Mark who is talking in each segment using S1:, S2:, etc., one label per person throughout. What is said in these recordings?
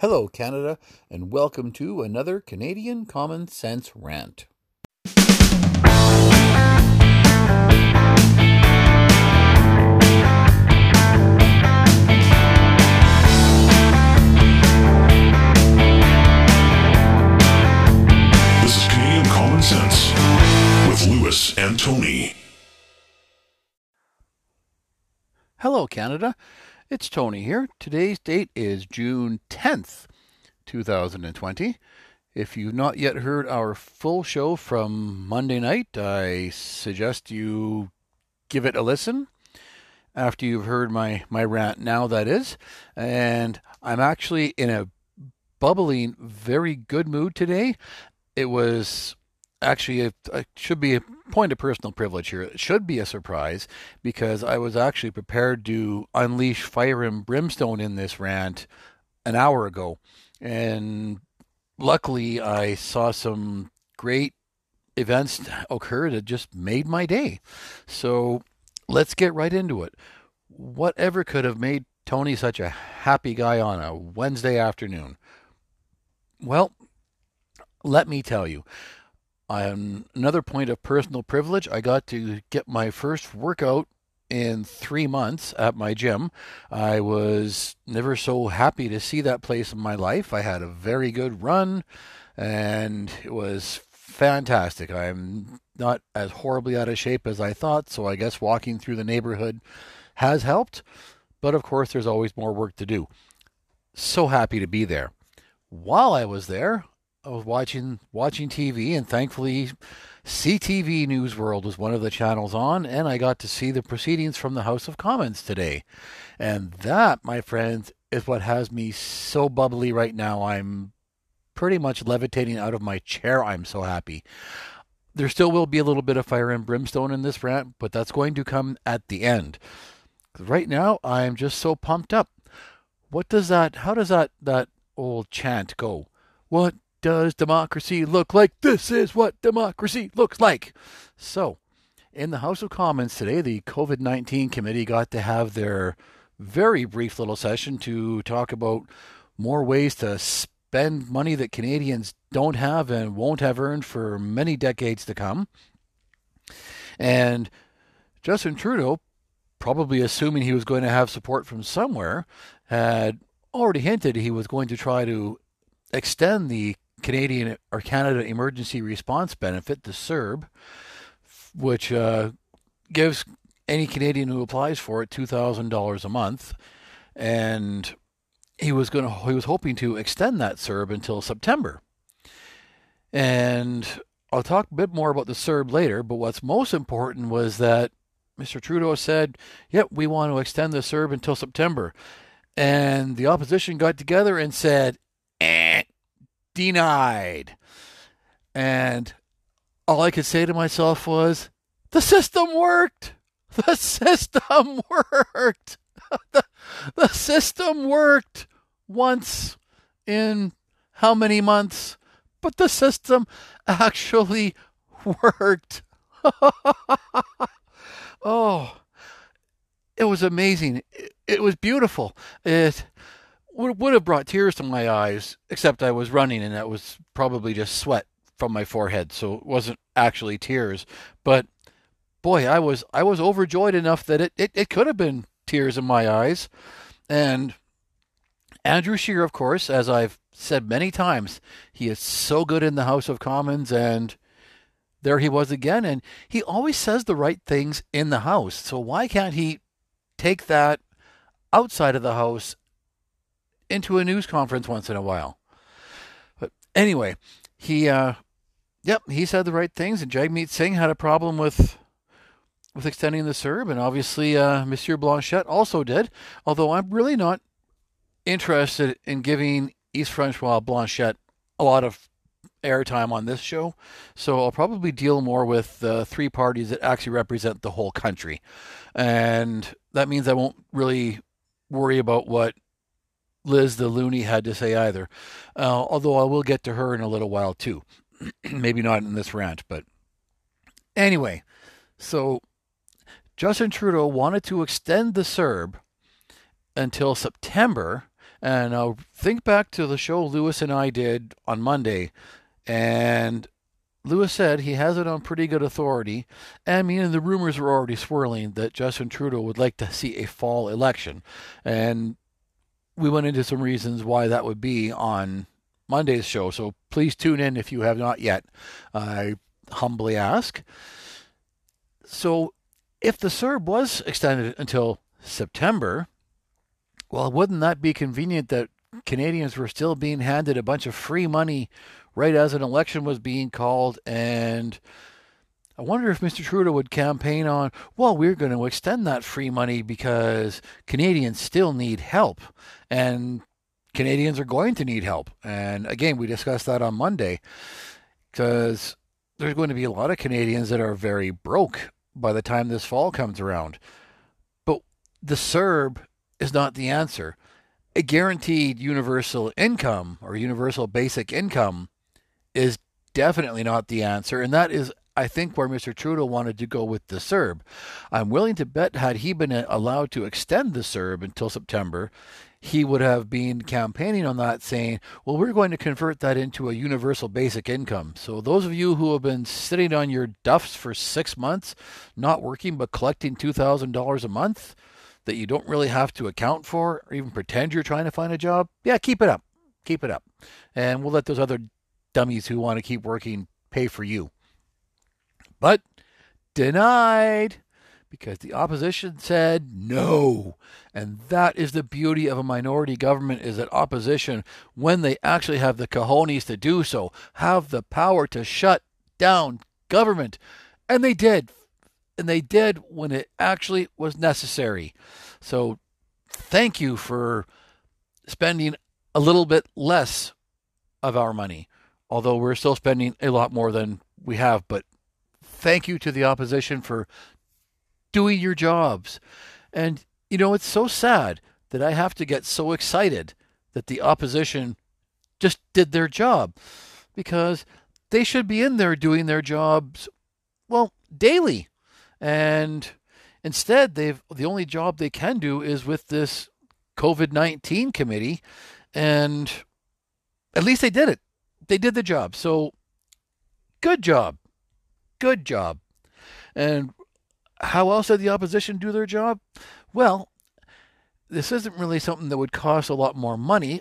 S1: Hello, Canada, and welcome to another Canadian Common Sense Rant.
S2: This is Canadian Common Sense with Lewis and Tony.
S1: Hello, Canada. It's Tony here. Today's date is June 10th, 2020. If you've not yet heard our full show from Monday night, I suggest you give it a listen after you've heard my, my rant now, that is. And I'm actually in a bubbling, very good mood today. It was actually it should be a point of personal privilege here. It should be a surprise because I was actually prepared to unleash fire and brimstone in this rant an hour ago, and luckily I saw some great events occur that just made my day. So let's get right into it. Whatever could have made Tony such a happy guy on a Wednesday afternoon? Well, let me tell you. On another point of personal privilege, I got to get my first workout in three months at my gym. I was never so happy to see that place in my life. I had a very good run and it was fantastic. I'm not as horribly out of shape as I thought, so I guess walking through the neighborhood has helped. But of course, there's always more work to do. So happy to be there while I was there, I was watching watching TV, and thankfully, CTV News World was one of the channels on, and I got to see the proceedings from the House of Commons today. And that, my friends, is what has me so bubbly right now. I'm pretty much levitating out of my chair. I'm so happy. There still will be a little bit of fire and brimstone in this rant, but that's going to come at the end. Right now, I'm just so pumped up. What does that? How does that that old chant go? What does democracy look like? This is what democracy looks like. So, in the House of Commons today, the COVID 19 committee got to have their very brief little session to talk about more ways to spend money that Canadians don't have and won't have earned for many decades to come. And Justin Trudeau, probably assuming he was going to have support from somewhere, had already hinted he was going to try to extend the Canadian or Canada Emergency Response Benefit, the CERB, which uh, gives any Canadian who applies for it two thousand dollars a month, and he was going he was hoping to extend that CERB until September. And I'll talk a bit more about the CERB later, but what's most important was that Mr. Trudeau said, "Yep, we want to extend the CERB until September." And the opposition got together and said, denied. And all I could say to myself was, the system worked. The system worked. the, the system worked once in how many months? But the system actually worked. oh, it was amazing. It, it was beautiful. It would, would have brought tears to my eyes, except I was running and that was probably just sweat from my forehead, so it wasn't actually tears. But boy, I was I was overjoyed enough that it, it, it could have been tears in my eyes. And Andrew Scheer, of course, as I've said many times, he is so good in the House of Commons and there he was again and he always says the right things in the house. So why can't he take that outside of the house into a news conference once in a while. But anyway, he uh yep, he said the right things and Jagmeet Singh had a problem with with extending the CERB and obviously uh Monsieur Blanchet also did, although I'm really not interested in giving Yves Francois Blanchet a lot of airtime on this show. So I'll probably deal more with the three parties that actually represent the whole country. And that means I won't really worry about what Liz the loony had to say either. Uh, although I will get to her in a little while too. Maybe not in this rant, but anyway. So Justin Trudeau wanted to extend the CERB until September And uh, think back to the show Lewis and I did on Monday, and Lewis said he has it on pretty good authority. I mean, the rumors were already swirling that Justin Trudeau would like to see a fall election. And we went into some reasons why that would be on Monday's show. So please tune in if you have not yet. I humbly ask. So if the CERB was extended until September, well, wouldn't that be convenient that Canadians were still being handed a bunch of free money right as an election was being called? And I wonder if Mr. Trudeau would campaign on, well, we're going to extend that free money because Canadians still need help. And Canadians are going to need help. And again, we discussed that on Monday because there's going to be a lot of Canadians that are very broke by the time this fall comes around. But the CERB is not the answer. A guaranteed universal income or universal basic income is definitely not the answer. And that is, I think, where Mr. Trudeau wanted to go with the CERB. I'm willing to bet, had he been uh, allowed to extend the CERB until September, he would have been campaigning on that, saying, well, we're going to convert that into a universal basic income. So, those of you who have been sitting on your duffs for six months, not working, but collecting $2,000 a month that you don't really have to account for or even pretend you're trying to find a job, yeah, keep it up. Keep it up. And we'll let those other dummies who want to keep working pay for you. But denied because the opposition said no. And that is the beauty of a minority government is that opposition, when they actually have the cojones to do so, have the power to shut down government. And they did. And they did when it actually was necessary. So thank you for spending a little bit less of our money, although we're still spending a lot more than we have. But thank you to the opposition for doing your jobs. And, you know, it's so sad that I have to get so excited that the opposition just did their job because they should be in there doing their jobs, well, daily. And instead, they've the only job they can do is with this COVID 19 committee. And at least they did it. They did the job. So good job. Good job. And how else did the opposition do their job? Well, this isn't really something that would cost a lot more money,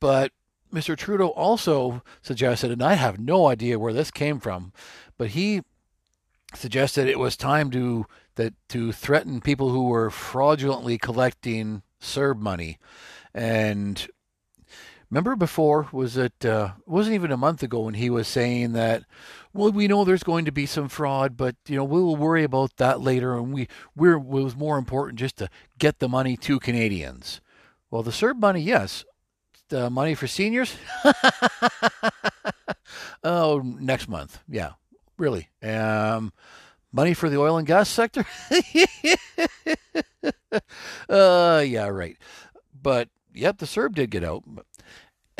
S1: but Mr. Trudeau also suggested, and I have no idea where this came from, but he suggested it was time to that to threaten people who were fraudulently collecting CERB money, and remember before was it uh, wasn't even a month ago when he was saying that well, we know there's going to be some fraud, but you know we will worry about that later. And we we're it was more important just to get the money to Canadians. Well, the CERB money, yes, the money for seniors. oh, next month, yeah, really. Um, money for the oil and gas sector. uh, yeah, right. But yep, the CERB did get out. But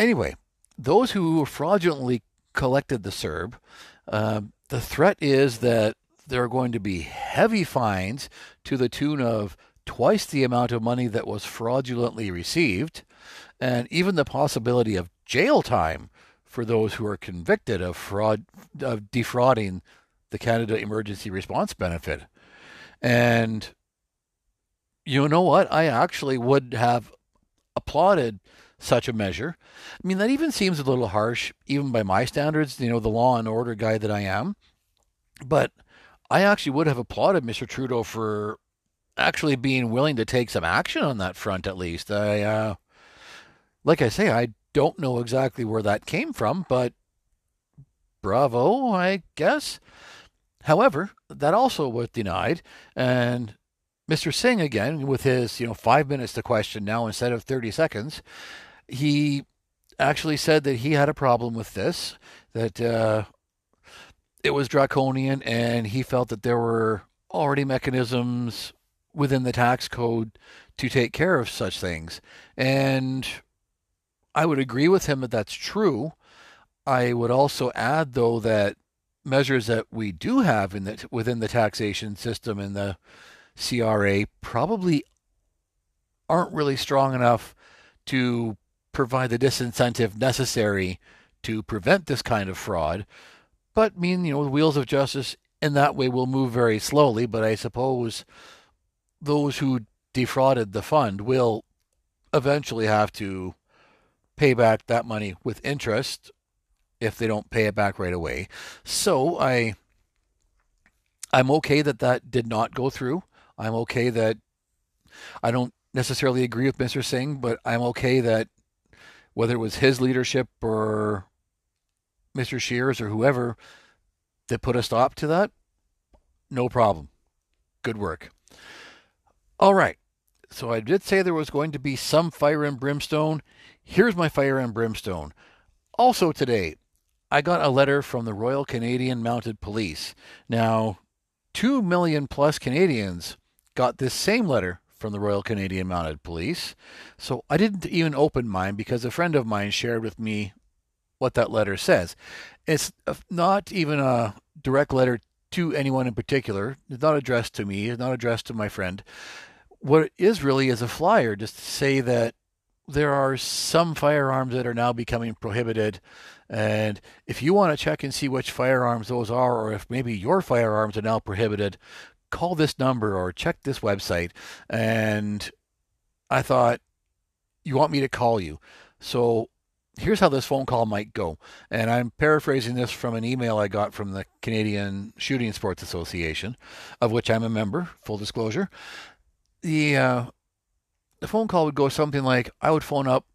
S1: anyway, those who fraudulently collected the CERB uh, the threat is that there are going to be heavy fines to the tune of twice the amount of money that was fraudulently received, and even the possibility of jail time for those who are convicted of fraud of defrauding the Canada Emergency Response Benefit. And you know what? I actually would have applauded such a measure. I mean, that even seems a little harsh, even by my standards, you know, the law and order guy that I am. But I actually would have applauded Mr. Trudeau for actually being willing to take some action on that front, at least. I, uh, like I say, I don't know exactly where that came from, but bravo, I guess. However, that also was denied, and Mr. Singh again, with his you know five minutes to question now instead of thirty seconds, he actually said that he had a problem with this, that uh, it was draconian, and he felt that there were already mechanisms within the tax code to take care of such things. And I would agree with him that that's true. I would also add, though, that measures that we do have in the, within the taxation system in the CRA probably aren't really strong enough to provide the disincentive necessary to prevent this kind of fraud. But mean, you know, the wheels of justice in that way will move very slowly. But I suppose those who defrauded the fund will eventually have to pay back that money with interest if they don't pay it back right away. So I I'm okay that that did not go through. I'm okay that I don't necessarily agree with Mr. Singh, but I'm okay that whether it was his leadership or Mr. Scheer's or whoever that put a stop to that, no problem. Good work. All right. So I did say there was going to be some fire and brimstone. Here's my fire and brimstone. Also today, I got a letter from the Royal Canadian Mounted Police. Now, 2 million plus Canadians got this same letter from the Royal Canadian Mounted Police. So I didn't even open mine because a friend of mine shared with me what that letter says. It's not even a direct letter to anyone in particular. It's not addressed to me. It's not addressed to my friend. What it is really is a flyer just to say that there are some firearms that are now becoming prohibited. And if you want to check and see which firearms those are, or if maybe your firearms are now prohibited, call this number or check this website. And I thought, you want me to call you. So here's how this phone call might go. And I'm paraphrasing this from an email I got from the Canadian Shooting Sports Association, of which I'm a member, full disclosure. The uh, the phone call would go something like I would phone up,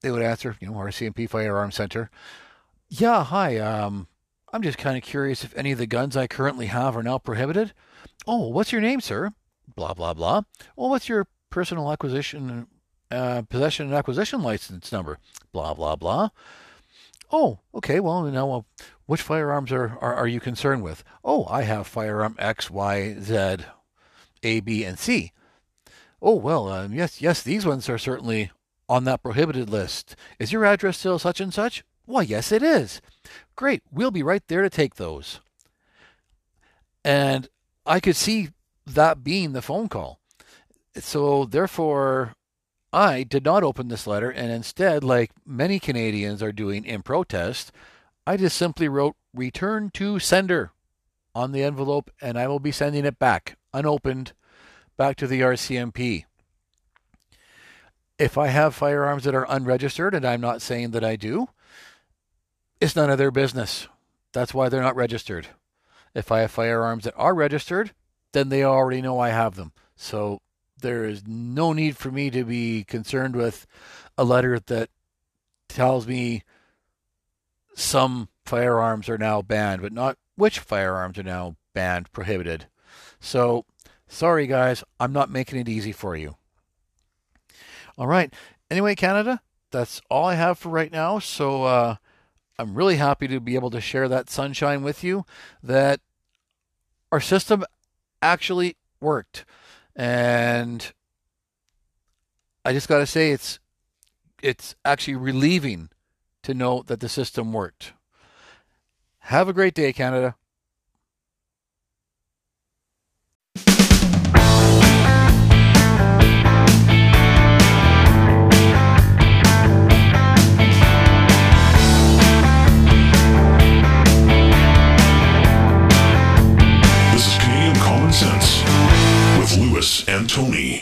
S1: they would answer, you know, RCMP Firearm Center. Yeah, hi. Um, I'm just kind of curious if any of the guns I currently have are now prohibited. Oh, what's your name, sir? Blah blah blah. Well, what's your personal acquisition, uh, possession and acquisition license number? Blah blah blah. Oh, okay. Well, now, uh, which firearms are, are are you concerned with? Oh, I have firearm X, Y, Z, A, B, and C. Oh, well, um, yes, yes, these ones are certainly on that prohibited list. Is your address still such and such? Why, yes, it is. Great, we'll be right there to take those. And I could see that being the phone call. So, therefore, I did not open this letter, and instead, like many Canadians are doing in protest, I just simply wrote return to sender on the envelope, and I will be sending it back unopened back to the RCMP. If I have firearms that are unregistered, and I'm not saying that I do, it's none of their business. That's why they're not registered. If I have firearms that are registered, then they already know I have them. So there is no need for me to be concerned with a letter that tells me some firearms are now banned, but not which firearms are now banned, prohibited. So Sorry, guys, I'm not making it easy for you. All right. Anyway, Canada, that's all I have for right now. So uh, I'm really happy to be able to share that sunshine with you that our system actually worked. And I just got to say it's it's actually relieving to know that the system worked. Have a great day, Canada. Tony.